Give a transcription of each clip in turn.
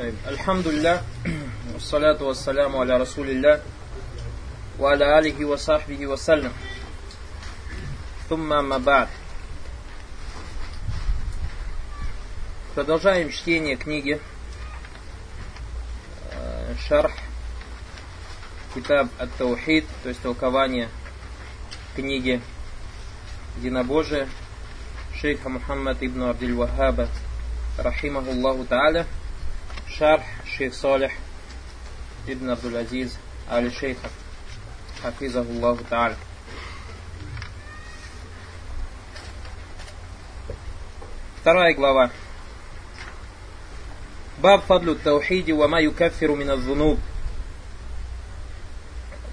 Альхамдулилля, ассаляту вассаляму аля расулилля, ва аля алихи ва сахбихи ва саллям. Тумма мабад. Продолжаем чтение книги э, Шарх Китаб Ат-Таухид, то есть толкование книги Единобожие шейха Мухаммад ибн Абдиль Вахаба, рахимахуллаху та'аля шарх шейх Салих ибн Абдул Азиз али шейха хафизахуллаху та'аля Вторая глава. Баб фадлю таухиди ва ма юкаффиру мин адзунуб.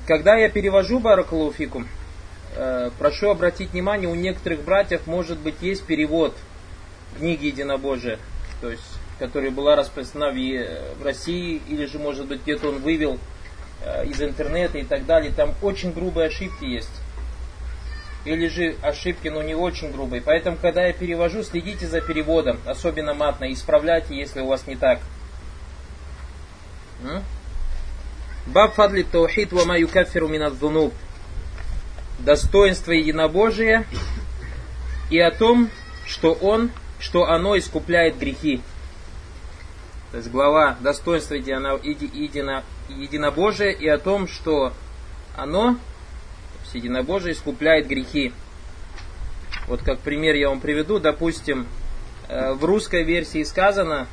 Когда я перевожу Баракалуфикум, э, прошу обратить внимание, у некоторых братьев, может быть, есть перевод книги Единобожия, то есть, которая была распространена в, в России, или же, может быть, где-то он вывел э, из интернета и так далее. Там очень грубые ошибки есть. Или же ошибки, но не очень грубые. Поэтому, когда я перевожу, следите за переводом, особенно матно, исправляйте, если у вас не так. Баб фадли таухид ва ма юкаффиру мин Достоинство единобожия и о том, что он, что оно искупляет грехи. То есть глава достоинства едино, едино, единобожия и о том, что оно, то есть единобожие, искупляет грехи. Вот как пример я вам приведу, допустим, э, в русской версии сказано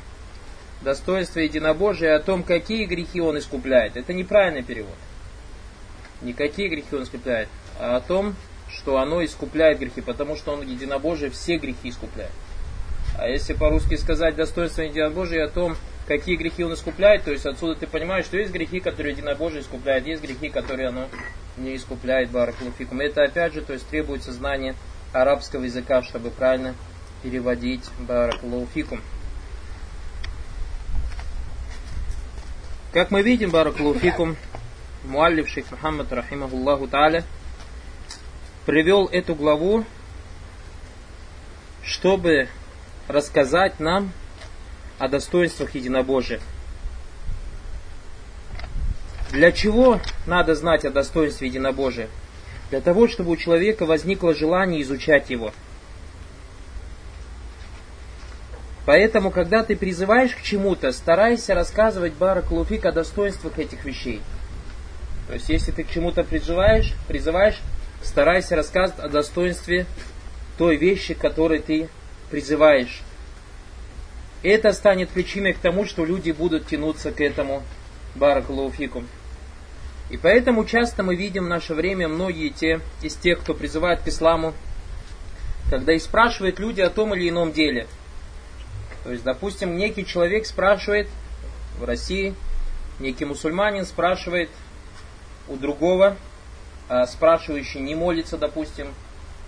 достоинство единобожия о том, какие грехи он искупляет. Это неправильный перевод. Никакие грехи он искупляет, а о том, что оно искупляет грехи, потому что он единобожие все грехи искупляет. А если по-русски сказать достоинство единобожия о том, какие грехи он искупляет, то есть отсюда ты понимаешь, что есть грехи, которые единобожие искупляет, есть грехи, которые оно не искупляет, баракулуфикум. Это опять же, то есть требуется знание арабского языка, чтобы правильно переводить баракулуфикум. Как мы видим, баракулуфикум, Муаллив Шейх Мухаммад, рахимахуллаху та'аля, привел эту главу, чтобы рассказать нам о достоинствах единобожия. Для чего надо знать о достоинстве единобожия? Для того, чтобы у человека возникло желание изучать его. Поэтому, когда ты призываешь к чему-то, старайся рассказывать Баракулуфик о достоинствах этих вещей. То есть, если ты к чему-то призываешь, призываешь, старайся рассказывать о достоинстве той вещи, которой ты призываешь. Это станет причиной к тому, что люди будут тянуться к этому баракулуфикум. И поэтому часто мы видим в наше время многие те, из тех, кто призывает к исламу, когда и спрашивают люди о том или ином деле. То есть, допустим, некий человек спрашивает в России, некий мусульманин спрашивает у другого, а спрашивающий не молится, допустим,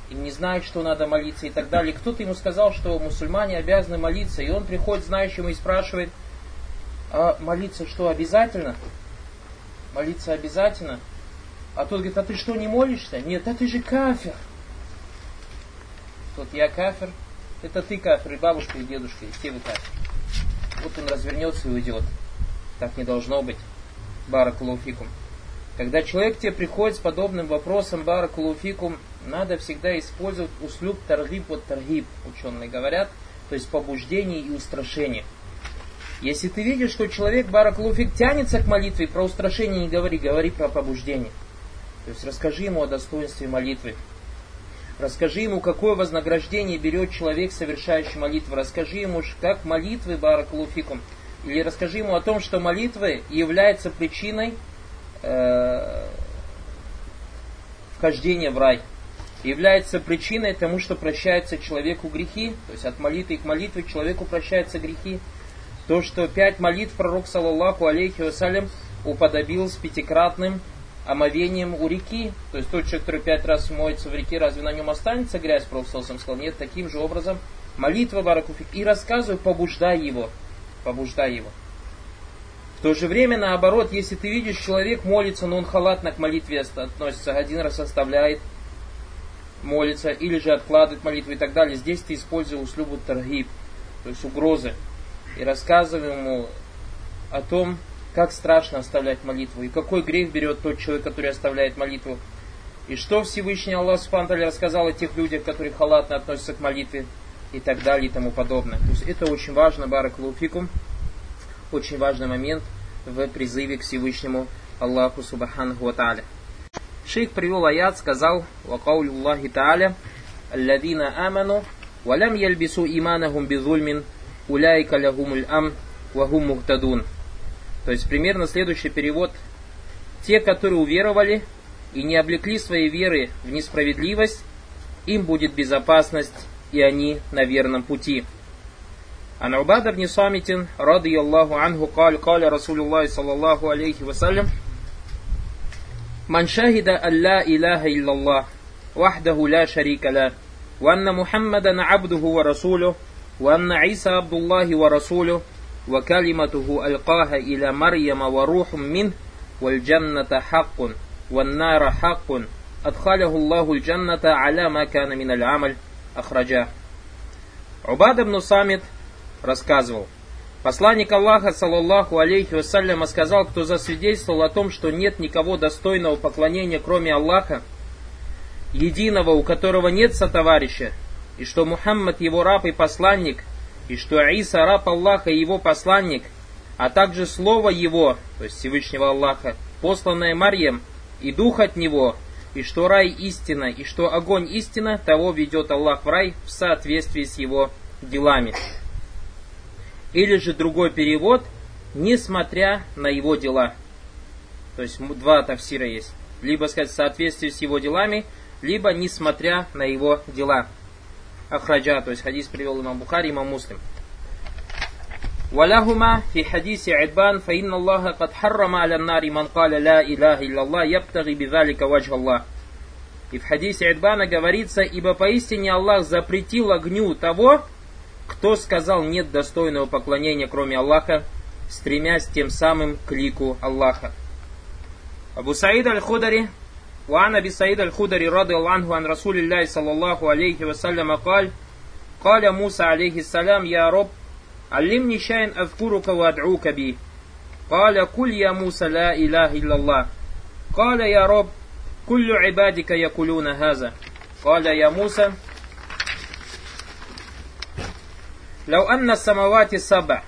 и не знает, что надо молиться и так далее. Кто-то ему сказал, что мусульмане обязаны молиться, и он приходит знающему и спрашивает, а молиться что, обязательно? Молиться обязательно? А тот говорит, а ты что, не молишься? Нет, а ты же кафир. Тот, я кафир. Это ты кафир, и бабушка, и дедушка, и все вы кафир. Вот он развернется и уйдет. Так не должно быть. Баракулуфикум. Когда человек к тебе приходит с подобным вопросом баракулуфикум, надо всегда использовать услуг таргиб вот таргиб, ученые говорят, то есть побуждение и устрашение. Если ты видишь, что человек баракулуфик тянется к молитве, про устрашение не говори, говори про побуждение. То есть расскажи ему о достоинстве молитвы. Расскажи ему, какое вознаграждение берет человек, совершающий молитву. Расскажи ему, как молитвы баракулуфикум. Или расскажи ему о том, что молитвы являются причиной э, вхождения в рай. Является причиной тому, что прощаются человеку грехи, то есть от молитвы к молитве человеку прощаются грехи. То, что пять молитв пророк, саллаллаху алейхи вассалям, уподобил с пятикратным омовением у реки. То есть тот человек, который пять раз моется в реке, разве на нем останется грязь? Пророк сказал, нет, таким же образом молитва баракуфик. И рассказывай, побуждай его. Побуждай его. В то же время, наоборот, если ты видишь, человек молится, но он халатно к молитве относится, один раз оставляет, молится, или же откладывает молитву и так далее, здесь ты используешь услугу таргиб, то есть угрозы, и рассказывай ему о том, как страшно оставлять молитву, и какой грех берет тот человек, который оставляет молитву, и что Всевышний Аллах Субтитры рассказал о тех людях, которые халатно относятся к молитве, и так далее, и тому подобное. То есть это очень важно, баракалуфикум, очень важный момент в призыве к Всевышнему Аллаху Субханаху Ва Шейх привел аят, сказал, «Вакаулю Аллахи Тааля, «Алладина аману, валям ялбису иманахум бизульмин, уляйка лягумуль ам, вахум мухтадун». То есть примерно следующий перевод. Те, которые уверовали и не облекли своей веры в несправедливость, им будет безопасность, и они на верном пути. عن عبادة بن صامت رضي الله عنه قال قال رسول الله صلى الله عليه وسلم من شهد أن لا إله إلا الله وحده لا شريك له وأن محمدا عبده ورسوله وأن عيسى عبد الله ورسوله وكلمته ألقاها إلى مريم وروح منه والجنة حق والنار حق أدخله الله الجنة على ما كان من العمل أخرجاه. عباد بن صامت рассказывал, Посланник Аллаха, саллаллаху алейхи вассаляма, сказал, кто засвидетельствовал о том, что нет никого достойного поклонения, кроме Аллаха, единого, у которого нет сотоварища, и что Мухаммад его раб и посланник, и что Иса раб Аллаха и его посланник, а также слово его, то есть Всевышнего Аллаха, посланное Марьям, и дух от него, и что рай истина, и что огонь истина, того ведет Аллах в рай в соответствии с его делами. Или же другой перевод, несмотря на его дела. То есть два тафсира есть. Либо сказать в соответствии с его делами, либо несмотря на его дела. Ахраджа, то есть хадис привел имам Бухари, имам Муслим. ولهما في حديث عدبان فإن الله قد حرم على النار من قال لا إله إلا الله يبتغي بذلك وجه الله. И в хадисе Идбана говорится, ибо поистине Аллах запретил огню того, кто сказал нет достойного поклонения, кроме Аллаха, стремясь тем самым к лику Аллаха. Абу Саид аль-Худари, وعن أبي سعيد الخدري رضي الله عنه عن رسول الله صلى الله عليه وسلم قال قال موسى عليه السلام يا رب علمني شيئا أذكرك وأدعوك به قال قل يا موسى لا إله إلا الله قال يا رب كل عبادك يقولون هذا قال يا موسى لو أن السماوات السبع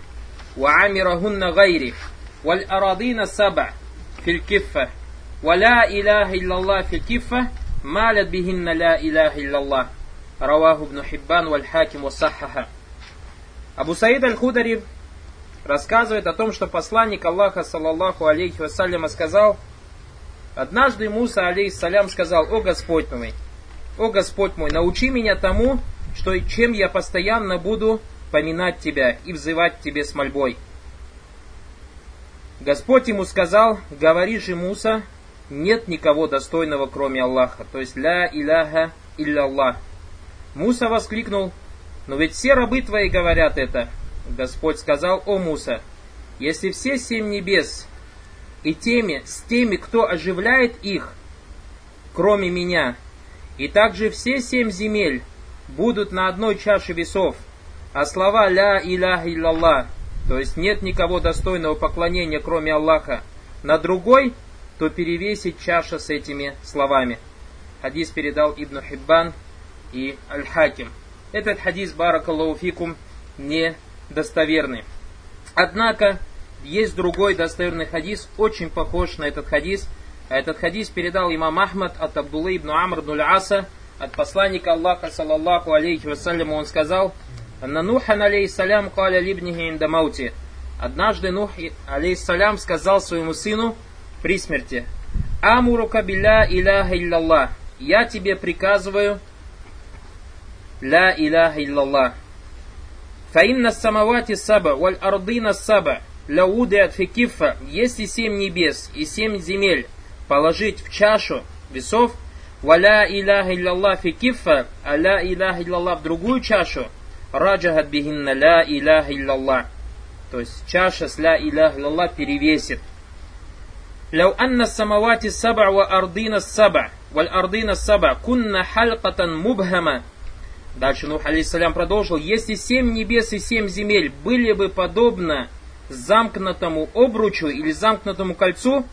وعمرهن غيري والأراضين السبع في الكفة ولا إله إلا الله في الكفة مالت بهن لا إله إلا الله رواه ابن حبان والحاكم وصححه Абу Саид Аль-Худари рассказывает о том, что посланник Аллаха, саллаллаху алейхи вассаляма, сказал, однажды Муса, алейхиссалям, сказал, о Господь мой, о Господь мой, научи меня тому, что чем я постоянно буду поминать Тебя и взывать Тебе с мольбой. Господь ему сказал, говори же Муса, нет никого достойного, кроме Аллаха, то есть ля иляха илля Аллах. Муса воскликнул, но ведь все рабы твои говорят это. Господь сказал, о Муса, если все семь небес и теми, с теми, кто оживляет их, кроме меня, и также все семь земель будут на одной чаше весов, а слова «Ля иляха иллаллах», то есть нет никого достойного поклонения, кроме Аллаха, на другой, то перевесить чаша с этими словами. Хадис передал Ибн Хиббан и Аль-Хаким. Этот хадис, баракаллаху фикум, не достоверный. Однако, есть другой достоверный хадис, очень похож на этот хадис. Этот хадис передал имам Ахмад от Абдулла ибн Амр ибн Аса, от посланника Аллаха, саллаллаху алейхи вассаляму, он сказал, Анна Нухан, алейсалям, каля либнихи индамаути. Однажды Нух, алейсалям, сказал своему сыну при смерти, Амурука биля иляха илляллах. Я тебе приказываю, ля иляха илляллах. Фаинна самавати саба, валь ардына саба, лаудиат фи киффа, если семь небес и семь земель положить в чашу весов, валя иляха илляллах фи киффа, а иляха илляллах в другую чашу – раджахат бихинна ля илях илляллах. То есть чаша с ля илях илляллах перевесит. Ляу анна самавати саба ва ардина саба, валь ардина саба, кунна халькатан мубхама. Дальше Нух алейсалям продолжил. Если семь небес и семь земель были бы подобно замкнутому обручу или замкнутому кольцу,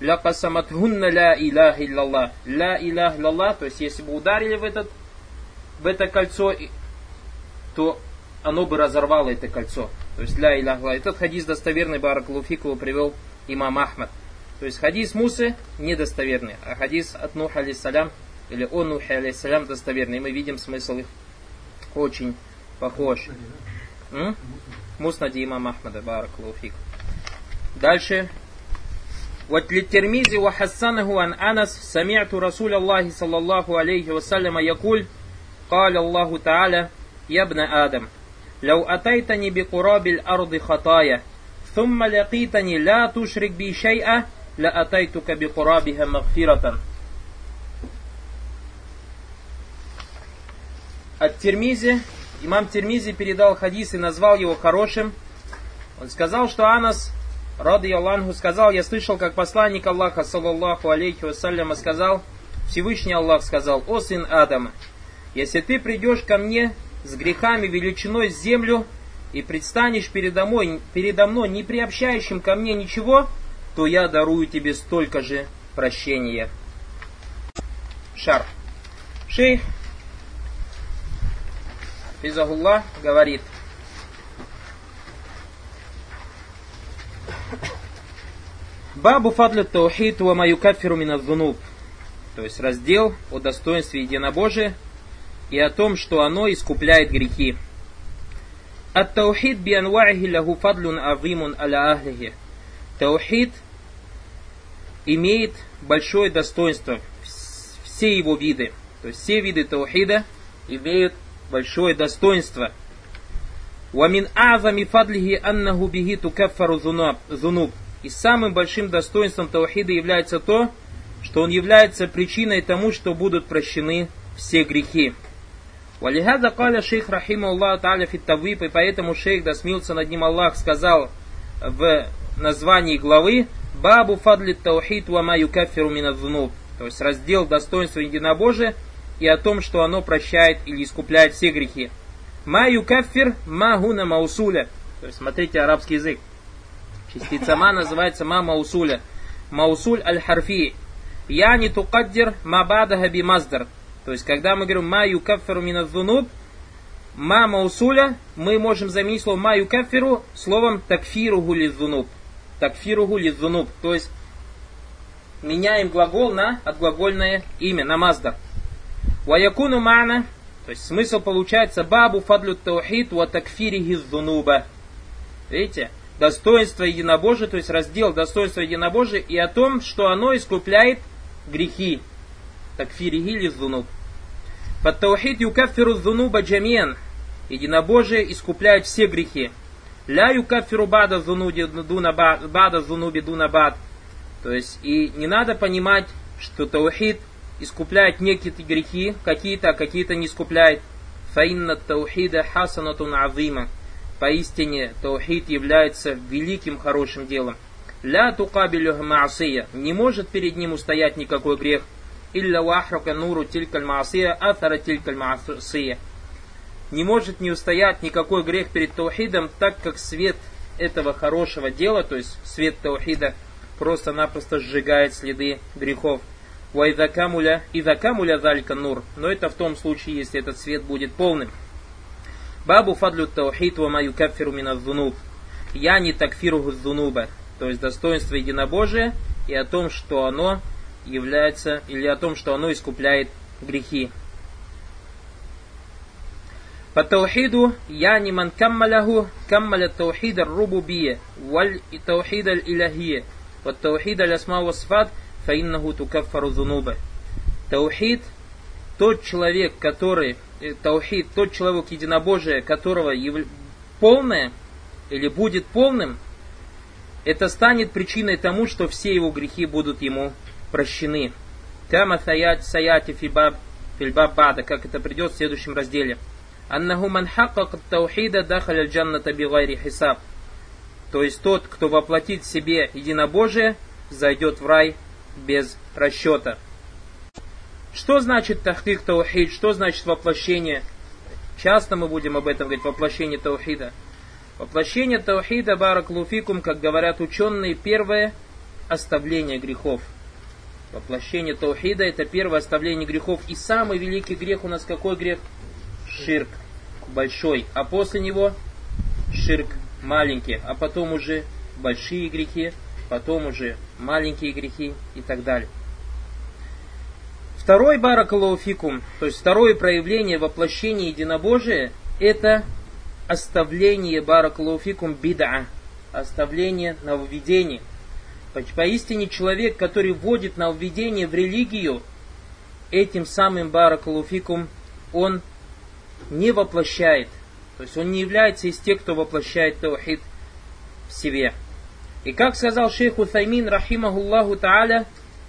ля касаматхунна ля илях илляллах. Ля илях илляллах, то есть если бы ударили в, этот, в это кольцо, то оно бы разорвало это кольцо. То есть ля илях Этот хадис достоверный Баракулуфикову привел имам Ахмад. То есть хадис Мусы недостоверный, а хадис от Нуха алейсалям или о Нухе алейсалям достоверный. И мы видим смысл их очень похож. Муснади имам Ахмада, Баракулуфик. Дальше. وللترمذي وحسنه عن أنس سمعت رسول الله صلى الله عليه وسلم يقول قال الله تعالى يا ابن آدم لو أتيتني بقراب الأرض خطايا ثم لقيتني لا تشرك بي شيئا لأتيتك بقرابها مغفرة От Термизи, имам Термизи передал хадис и назвал его хорошим. Он сказал, что Анас, рады Аллаху, сказал, я слышал, как посланник Аллаха, саллаллаху алейхи вассаляма, сказал, Всевышний Аллах сказал, о сын Адама, если ты придешь ко мне с грехами величиной с землю и предстанешь передо мной, передо мной не приобщающим ко мне ничего, то я дарую тебе столько же прощения. Шар. Шейх Физахуллах говорит, Бабу фадлю таухид ва маюкафиру минадзунуб. То есть раздел о достоинстве единобожия и о том, что оно искупляет грехи. От таухид би анваихи лаху фадлюн авимун аля ахлихи. Таухид имеет большое достоинство, все его виды. То есть все виды таухида имеют большое достоинство. Вамин азами фадлихи аннаху бихи тукаффару зунуб. И самым большим достоинством таухида является то, что он является причиной тому, что будут прощены все грехи. Валихада каля шейх рахима Аллах та'аля фиттавип, и поэтому шейх, да смился над ним Аллах, сказал в названии главы Бабу фадли таухид ва ма юкаффиру минадзунуб. То есть раздел достоинства единобожия и о том, что оно прощает или искупляет все грехи. Ма юкаффир ма гуна маусуля. То есть смотрите арабский язык. Частица ма называется ма маусуля. Маусуль аль-харфи. Я не тукаддир ма бадаха би маздар. То есть, когда мы говорим ма юкаффиру минадзунуб, ма маусуля, мы можем заменить слово ма юкаффиру словом такфиругу лизунуб. Такфиругу лизунуб. То есть, меняем глагол на отглагольное имя, на маздар. Ваякуну мана, то есть смысл получается бабу фадлю таухид ва такфирихи зунуба. Видите? Достоинство единобожия, то есть раздел достоинства единобожия и о том, что оно искупляет грехи. Такфирихи ли зунуб. Под таухид юкаффиру зунуба джамиен. Единобожие искупляет все грехи. Ля юкаффиру бада зунуби дуна бада зунуби дуна бад. То есть и не надо понимать, что таухид искупляет некие грехи, какие-то, а какие-то не искупляет. Фаинна таухида хасанатун азима. Поистине таухид является великим хорошим делом. Ля тукабилю маасия. Не может перед ним устоять никакой грех. Илля вахрака нуру тилькаль маасия, атара тилькаль маасия. Не может не устоять никакой грех перед таухидом, так как свет этого хорошего дела, то есть свет таухида, просто-напросто сжигает следы грехов. Вайзакамуля, изакамуля залька нур. Но это в том случае, если этот свет будет полным. Бабу фадлю таухид ва маю кафиру зунуб. Я не такфиру зунуба. То есть достоинство единобожия и о том, что оно является, или о том, что оно искупляет грехи. По таухиду не ман каммаляху каммаля таухида рубубия валь таухида илахия. Вот таухида лясма васфат фаиннаху тукаффару зунуба. Таухид, тот человек, который, э, таухид, тот человек единобожия, которого яв... полное или будет полным, это станет причиной тому, что все его грехи будут ему прощены. Кама саяти фибаб бада, как это придет в следующем разделе. Аннаху ман таухида дахаля джанната бигайри хисаб. То есть тот, кто воплотит в себе единобожие, зайдет в рай без расчета. Что значит тахкик таухид? Что значит воплощение? Часто мы будем об этом говорить, воплощение таухида. Воплощение таухида бараклуфикум, как говорят ученые, первое оставление грехов. Воплощение таухида это первое оставление грехов. И самый великий грех у нас какой грех? Ширк большой. А после него ширк маленький. А потом уже большие грехи, потом уже маленькие грехи и так далее. Второй баракалуфикум, то есть второе проявление воплощения единобожия, это оставление баракалуфикум бида, оставление нововведений. Поистине человек, который вводит нововведение в религию, этим самым баракалуфикум он не воплощает. То есть он не является из тех, кто воплощает таухид в себе. И как сказал шейх Утаймин, рахимахуллаху та'аля,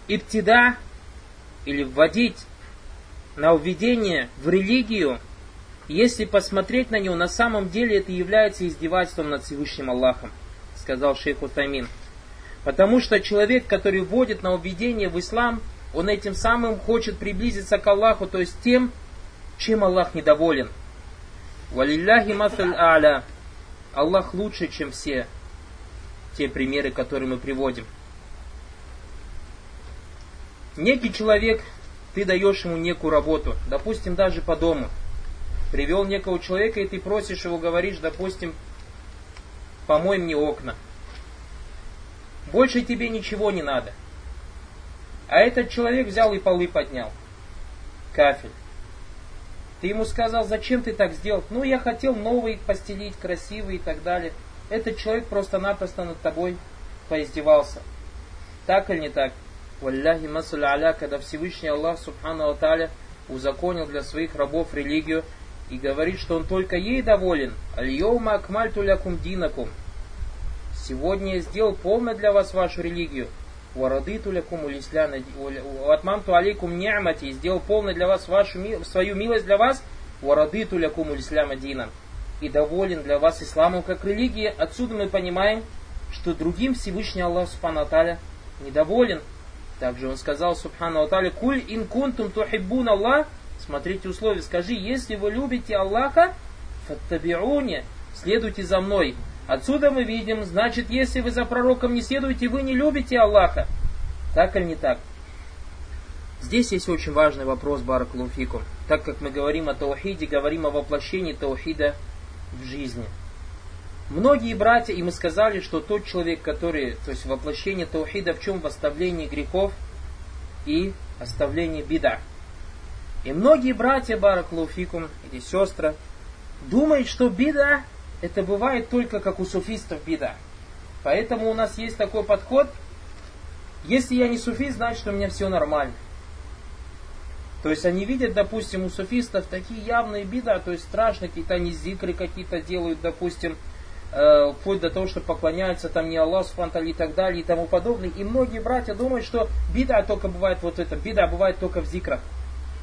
ибтида, или вводить на введение в религию, если посмотреть на него, на самом деле это является издевательством над Всевышним Аллахом, сказал шейх Утаймин. Потому что человек, который вводит на введение в ислам, он этим самым хочет приблизиться к Аллаху, то есть тем, чем Аллах недоволен. Валилляхи масаль а'ля. Аллах лучше, чем все те примеры, которые мы приводим. Некий человек, ты даешь ему некую работу, допустим, даже по дому. Привел некого человека, и ты просишь его, говоришь, допустим, помой мне окна. Больше тебе ничего не надо. А этот человек взял и полы поднял. Кафель. Ты ему сказал, зачем ты так сделал? Ну, я хотел новый постелить, красивый и так далее. Этот человек просто-напросто над тобой поиздевался. Так или не так? Валляхи масаль аля, когда Всевышний Аллах Субхану Аталя узаконил для своих рабов религию и говорит, что он только ей доволен. Аль-йома акмальту лякум динакум. Сегодня я сделал полно для вас вашу религию. Варадыту лякум улисляна, атмамту алейкум ни'мати, и сделал полно для вас вашу, свою милость для вас. Варадыту лякум улисляма динан. И доволен для вас исламом как религии. Отсюда мы понимаем, что другим Всевышний Аллах Субхану Аталя недоволен. Также он сказал, Субхану Аталя, «Куль ин кунтум тухиббун Аллах». Смотрите условия. Скажи, если вы любите Аллаха, фаттабиуни, следуйте за мной. Отсюда мы видим, значит, если вы за пророком не следуете, вы не любите Аллаха. Так или не так? Здесь есть очень важный вопрос, Баракулуфикум. Так как мы говорим о таухиде, говорим о воплощении таухида в жизни. Многие братья, и мы сказали, что тот человек, который, то есть воплощение таухида в чем? В оставлении грехов и оставлении беда. И многие братья, бараклауфикум, или сестры, думают, что беда это бывает только как у суфистов беда. Поэтому у нас есть такой подход, если я не суфист, значит у меня все нормально. То есть они видят, допустим, у суфистов такие явные беда, то есть страшные какие-то они зикры какие-то делают, допустим, э, вплоть до того, что поклоняются там не Аллаху Субхану и так далее и тому подобное. И многие братья думают, что бида только бывает вот это, бида бывает только в зикрах.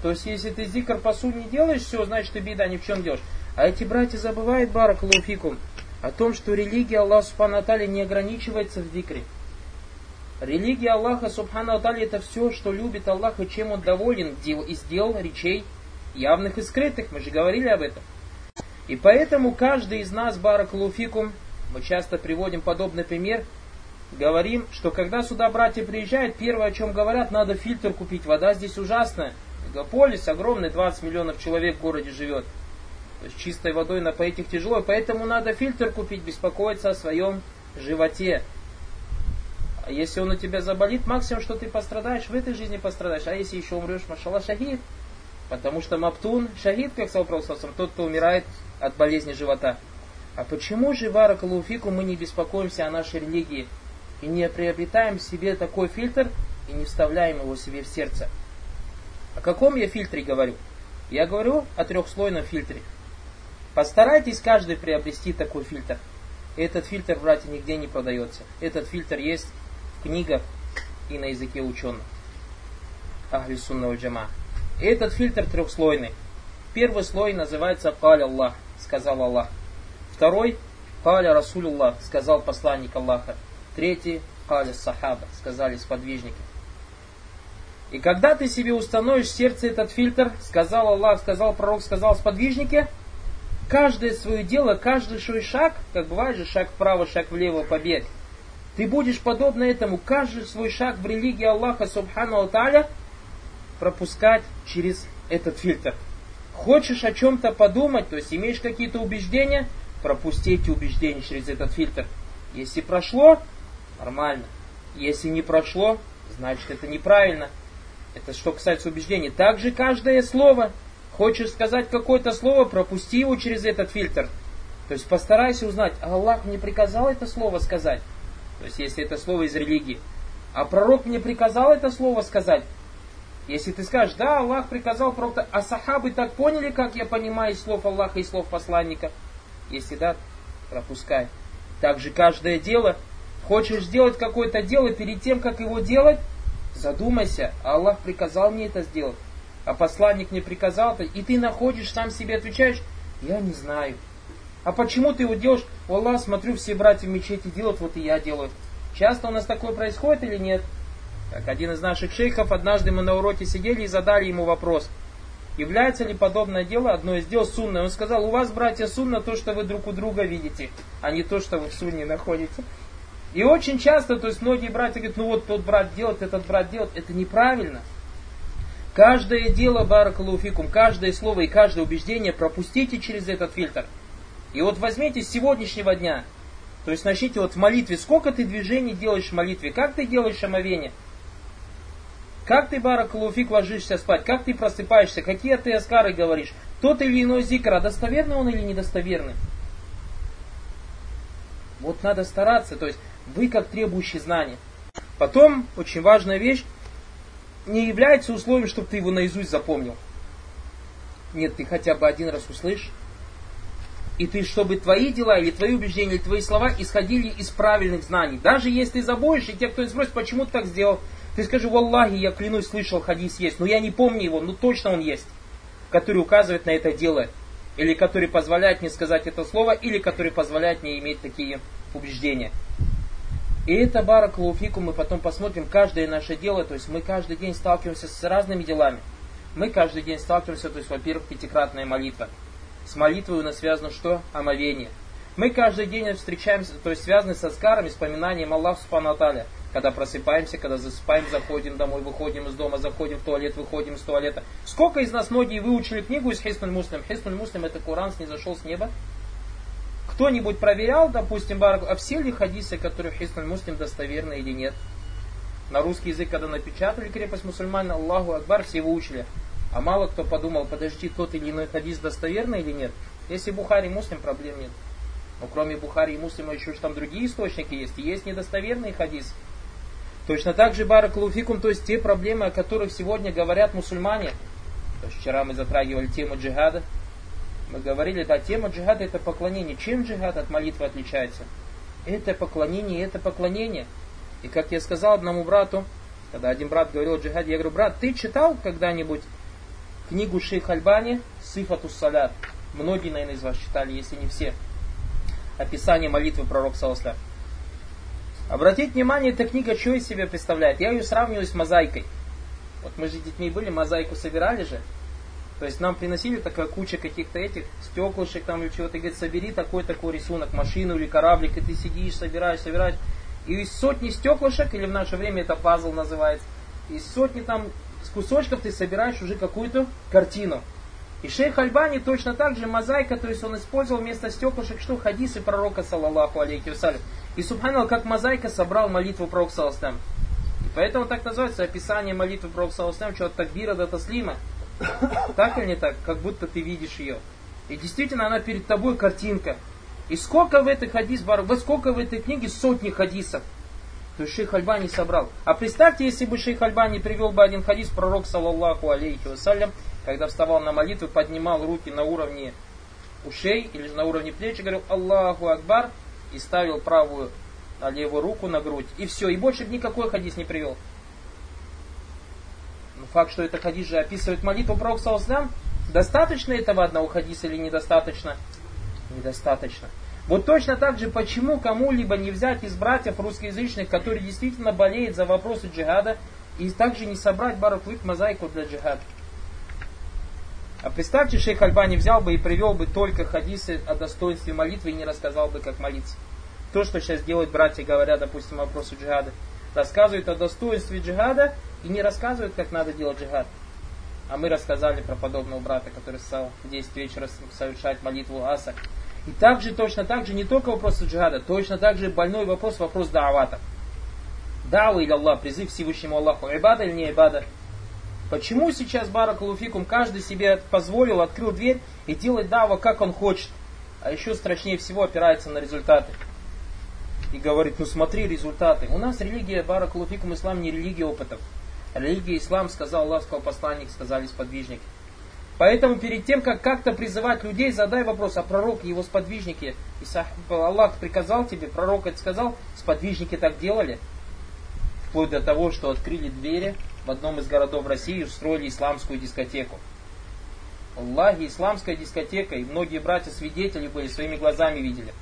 То есть, если ты зикр по сути не делаешь, все, значит, ты бида ни в чем делаешь. А эти братья забывают, барак луфикум, о том, что религия Аллаха Субхану не ограничивается в зикре. Религия Аллаха Субхану Атали это все, что любит Аллах и чем он доволен и сделал речей явных и скрытых. Мы же говорили об этом. И поэтому каждый из нас, Барак Луфикум, мы часто приводим подобный пример, говорим, что когда сюда братья приезжают, первое, о чем говорят, надо фильтр купить. Вода здесь ужасная. Мегаполис огромный, 20 миллионов человек в городе живет. Чистой водой напоить их тяжело, поэтому надо фильтр купить, беспокоиться о своем животе. А если он у тебя заболит, максимум, что ты пострадаешь, в этой жизни пострадаешь. А если еще умрешь, машалла, шахид. Потому что Маптун, шахид, как сказал Пророк, тот, кто умирает от болезни живота. А почему же, Барак Луфику, мы не беспокоимся о нашей религии и не приобретаем себе такой фильтр и не вставляем его себе в сердце? О каком я фильтре говорю? Я говорю о трехслойном фильтре. Постарайтесь каждый приобрести такой фильтр. Этот фильтр, братья, нигде не продается. Этот фильтр есть в книгах и на языке ученых. Ахли сунна джама. Этот фильтр трехслойный. Первый слой называется Каля Аллах сказал Аллах. Второй, Каля Расулуллах, сказал посланник Аллаха. Третий, Каля Сахаба, сказали сподвижники. И когда ты себе установишь в сердце этот фильтр, сказал Аллах, сказал пророк, сказал сподвижники, каждое свое дело, каждый свой шаг, как бывает же шаг вправо, шаг влево, побег, ты будешь подобно этому каждый свой шаг в религии Аллаха Субхану Аталя пропускать через этот фильтр. Хочешь о чем-то подумать, то есть имеешь какие-то убеждения, пропусти эти убеждения через этот фильтр. Если прошло, нормально. Если не прошло, значит это неправильно. Это что касается убеждений. Также каждое слово. Хочешь сказать какое-то слово, пропусти его через этот фильтр. То есть постарайся узнать, Аллах мне приказал это слово сказать. То есть если это слово из религии. А пророк мне приказал это слово сказать. Если ты скажешь, да, Аллах приказал пророку, а сахабы так поняли, как я понимаю из слов Аллаха и слов посланника. Если да, пропускай. Также каждое дело. Хочешь сделать какое-то дело, перед тем, как его делать, задумайся, Аллах приказал мне это сделать. А посланник мне приказал это, и ты находишь, сам себе отвечаешь, я не знаю. А почему ты его делаешь? Аллах, смотрю, все братья в мечети делают, вот и я делаю. Часто у нас такое происходит или нет? Как один из наших шейхов, однажды мы на уроке сидели и задали ему вопрос. Является ли подобное дело одно из дел сунной? Он сказал, у вас, братья, сунна то, что вы друг у друга видите, а не то, что вы в сунне находите. И очень часто, то есть многие братья говорят, ну вот тот брат делает, этот брат делает. Это неправильно. Каждое дело, баракалуфикум, каждое слово и каждое убеждение пропустите через этот фильтр. И вот возьмите с сегодняшнего дня, то есть начните вот в молитве, сколько ты движений делаешь в молитве, как ты делаешь омовение, как ты, баракалуфик, ложишься спать, как ты просыпаешься, какие ты аскары говоришь, тот или иной зикр, а достоверный он или недостоверный. Вот надо стараться, то есть вы как требующий знания. Потом, очень важная вещь, не является условием, чтобы ты его наизусть запомнил. Нет, ты хотя бы один раз услышь. И ты, чтобы твои дела, или твои убеждения, или твои слова исходили из правильных знаний. Даже если ты забудешь, и те, кто спросит, почему ты так сделал, ты скажи, Валлахи, я клянусь, слышал, хадис есть, но я не помню его, но точно он есть, который указывает на это дело, или который позволяет мне сказать это слово, или который позволяет мне иметь такие убеждения. И это барак лауфику мы потом посмотрим каждое наше дело, то есть мы каждый день сталкиваемся с разными делами. Мы каждый день сталкиваемся, то есть, во-первых, пятикратная молитва. С молитвой у нас связано что? Омовение. Мы каждый день встречаемся, то есть связаны со скарами, вспоминанием Аллаха Субхану Когда просыпаемся, когда засыпаем, заходим домой, выходим из дома, заходим в туалет, выходим из туалета. Сколько из нас многие выучили книгу из Хиснуль Муслим? Хиснуль Муслим это Коран, снизошел с неба. Кто-нибудь проверял, допустим, а все ли хадисы, которые в Хиснуль Муслим, достоверны или нет? На русский язык, когда напечатали крепость мусульман, Аллаху Акбар, все выучили. А мало кто подумал, подожди, тот или иной хадис достоверный или нет? Если Бухари Муслим, проблем нет. Но кроме Бухари и Муслима еще там другие источники есть. И есть недостоверный хадис. Точно так же Барак Луфикум, то есть те проблемы, о которых сегодня говорят мусульмане. Вчера мы затрагивали тему джихада, мы говорили, да, тема джихада это поклонение. Чем джихад от молитвы отличается? Это поклонение, это поклонение. И как я сказал одному брату, когда один брат говорил о джихаде, я говорю, брат, ты читал когда-нибудь книгу Шейх Альбани «Сифатус Салят»? Многие, наверное, из вас читали, если не все. Описание молитвы пророка Саласля. Обратите внимание, эта книга что из себя представляет? Я ее сравниваю с мозаикой. Вот мы же детьми были, мозаику собирали же. То есть нам приносили такая куча каких-то этих стеклышек там или чего-то. И говорит, собери такой-такой рисунок, машину или кораблик, и ты сидишь, собираешь, собираешь. И из сотни стеклышек, или в наше время это пазл называется, из сотни там кусочков ты собираешь уже какую-то картину. И шейх Альбани точно так же мозаика, то есть он использовал вместо стеклышек что хадисы пророка, саллаллаху алейхи вассалям. И субханал, как мозаика собрал молитву пророка, саллаллаху И поэтому так называется описание молитвы пророка, саллаллаху что от такбира до таслима. Так или не так? Как будто ты видишь ее. И действительно, она перед тобой картинка. И сколько в этой хадис, во сколько в этой книге сотни хадисов. То есть шейх Альбани собрал. А представьте, если бы шейх Альбани привел бы один хадис, пророк, саллаллаху алейхи вассалям, когда вставал на молитву, поднимал руки на уровне ушей или на уровне плеч и говорил Аллаху Акбар и ставил правую на левую руку на грудь. И все, и больше никакой хадис не привел факт, что это хадис же описывает молитву пророка Саласлам, достаточно этого одного хадиса или недостаточно? Недостаточно. Вот точно так же, почему кому-либо не взять из братьев русскоязычных, которые действительно болеют за вопросы джихада, и также не собрать бараклык мозаику для джихада. А представьте, шейх Альбани взял бы и привел бы только хадисы о достоинстве молитвы и не рассказал бы, как молиться. То, что сейчас делают братья, говоря, допустим, вопросу джихада. Рассказывают о достоинстве джихада и не рассказывают, как надо делать джихад. А мы рассказали про подобного брата, который стал в 10 вечера совершать молитву аса. И также, точно так же, не только вопрос джихада, точно так же больной вопрос, вопрос даавата. Дава или Аллах, призыв Всевышнему Аллаху, ибада или не ибада. Почему сейчас Баракалуфикум каждый себе позволил, открыл дверь и делать дава, как он хочет, а еще страшнее всего опирается на результаты. И говорит, ну смотри результаты. У нас религия Баракалуфикум Ислам не религия опытов. Религия Ислам, сказал Аллах, сказал посланник, сказали сподвижники. Поэтому перед тем, как как-то призывать людей, задай вопрос, а пророк и его сподвижники, и Аллах приказал тебе, пророк это сказал, сподвижники так делали? Вплоть до того, что открыли двери в одном из городов России и устроили исламскую дискотеку. Аллахи, исламская дискотека, и многие братья свидетели были, своими глазами видели.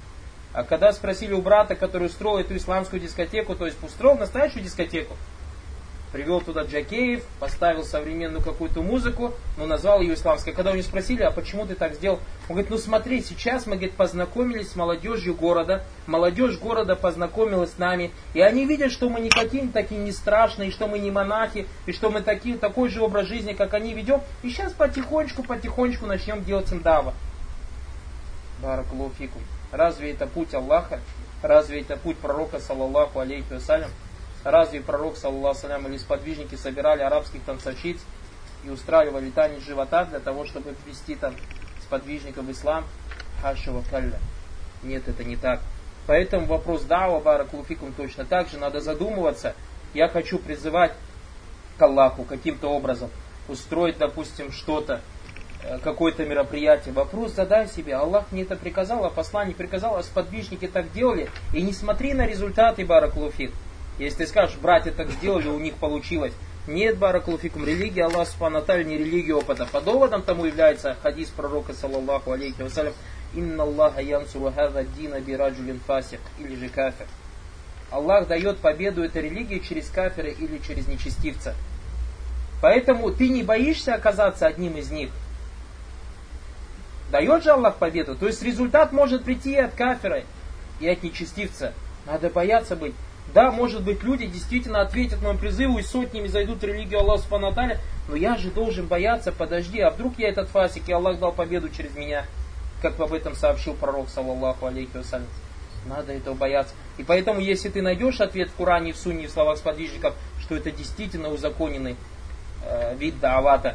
А когда спросили у брата, который устроил эту исламскую дискотеку, то есть устроил настоящую дискотеку, привел туда Джакеев, поставил современную какую-то музыку, но назвал ее исламской. Когда у него спросили, а почему ты так сделал? Он говорит, ну смотри, сейчас мы говорит, познакомились с молодежью города, молодежь города познакомилась с нами, и они видят, что мы не какие-то такие не страшные, что мы не монахи, и что мы такие, такой же образ жизни, как они ведем, и сейчас потихонечку, потихонечку начнем делать им дава. Баракулуфикум. Разве это путь Аллаха? Разве это путь пророка, саллаллаху алейхи вассалям? Разве пророк, саллаху или сподвижники собирали арабских танцовщиц и устраивали танец живота для того, чтобы ввести там сподвижников в ислам? Хашева калля. Нет, это не так. Поэтому вопрос дава, баракулуфикум, точно так же надо задумываться. Я хочу призывать к Аллаху каким-то образом, устроить, допустим, что-то, какое-то мероприятие. Вопрос задай себе, Аллах мне это приказал, а посланник приказал, а сподвижники так делали. И не смотри на результаты, баракулуфик. Если ты скажешь, братья так сделали, у них получилось. Нет, баракулуфикум, религия Аллах Субхану не религия опыта. По доводам тому является хадис пророка, саллаллаху алейхи вассалям, «Инна Аллаха янсуру хаза дина бираджулин фасик» или же кафир. Аллах дает победу этой религии через кафира или через нечестивца. Поэтому ты не боишься оказаться одним из них. Дает же Аллах победу. То есть результат может прийти от кафира и от нечестивца. Надо бояться быть. Да, может быть, люди действительно ответят моему призыву и сотнями зайдут в религию Аллаха Субхану но я же должен бояться, подожди, а вдруг я этот фасик, и Аллах дал победу через меня, как об этом сообщил пророк, саллаллаху алейхи вассалям. Надо этого бояться. И поэтому, если ты найдешь ответ в Коране, в Сунне, в словах сподвижников, что это действительно узаконенный э, вид даавата,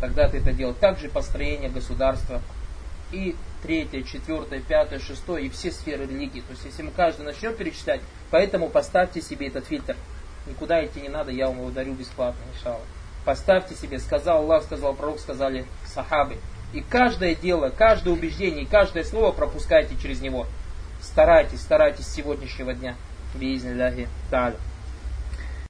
тогда ты это делаешь. Также построение государства, и третье, четвертое, пятое, шестое, и все сферы религии. То есть, если мы каждый начнем перечислять, поэтому поставьте себе этот фильтр. Никуда идти не надо, я вам его дарю бесплатно, иншалла. Поставьте себе, сказал Аллах, сказал пророк, сказали сахабы. И каждое дело, каждое убеждение, каждое слово пропускайте через него. Старайтесь, старайтесь с сегодняшнего дня. Биизнилляхи та'аля.